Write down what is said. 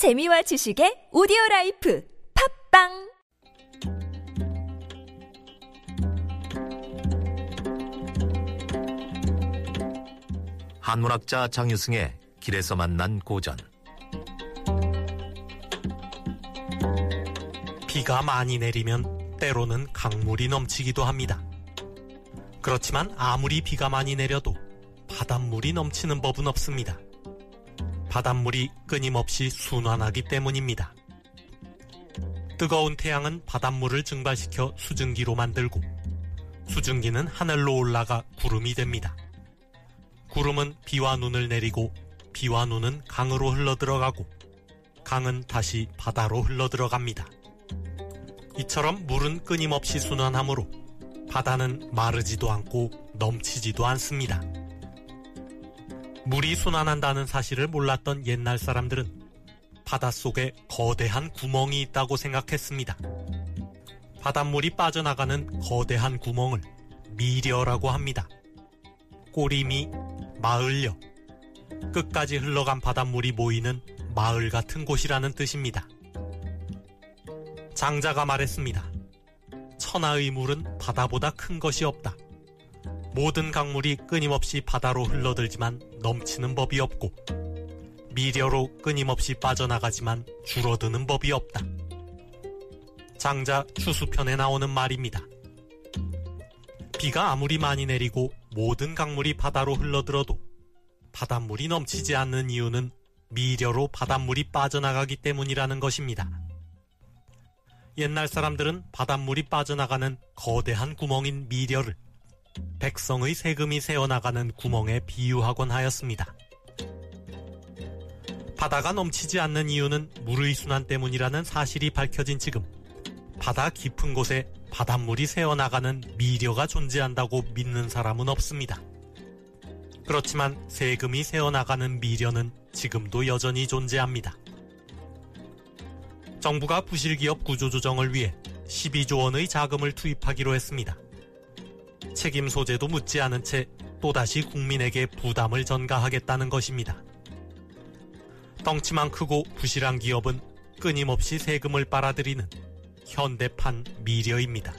재미와 지식의 audio life 팟빵 한문학자 장유승의 길에서 만난 고전 비가 많이 내리면 때로는 강물이 넘치기도 합니다. 그렇지만 아무리 비가 많이 내려도 바닷물이 넘치는 법은 없습니다. 바닷물이 끊임없이 순환하기 때문입니다. 뜨거운 태양은 바닷물을 증발시켜 수증기로 만들고 수증기는 하늘로 올라가 구름이 됩니다. 구름은 비와 눈을 내리고 비와 눈은 강으로 흘러들어가고 강은 다시 바다로 흘러들어갑니다. 이처럼 물은 끊임없이 순환하므로 바다는 마르지도 않고 넘치지도 않습니다. 물이 순환한다는 사실을 몰랐던 옛날 사람들은 바닷속에 거대한 구멍이 있다고 생각했습니다. 바닷물이 빠져나가는 거대한 구멍을 미려라고 합니다. 꼬리미, 마을려. 끝까지 흘러간 바닷물이 모이는 마을 같은 곳이라는 뜻입니다. 장자가 말했습니다. 천하의 물은 바다보다 큰 것이 없다. 모든 강물이 끊임없이 바다로 흘러들지만 넘치는 법이 없고 미려로 끊임없이 빠져나가지만 줄어드는 법이 없다. 장자 추수편에 나오는 말입니다. 비가 아무리 많이 내리고 모든 강물이 바다로 흘러들어도 바닷물이 넘치지 않는 이유는 미려로 바닷물이 빠져나가기 때문이라는 것입니다. 옛날 사람들은 바닷물이 빠져나가는 거대한 구멍인 미려를 백성의 세금이 새어나가는 구멍에 비유하곤 하였습니다. 바다가 넘치지 않는 이유는 물의 순환 때문이라는 사실이 밝혀진 지금 바다 깊은 곳에 바닷물이 새어나가는 미려가 존재한다고 믿는 사람은 없습니다. 그렇지만 세금이 새어나가는 미려는 지금도 여전히 존재합니다. 정부가 부실기업 구조조정을 위해 12조 원의 자금을 투입하기로 했습니다. 책임 소재도 묻지 않은 채 또다시 국민에게 부담을 전가하겠다는 것입니다. 덩치만 크고 부실한 기업은 끊임없이 세금을 빨아들이는 현대판 미려입니다.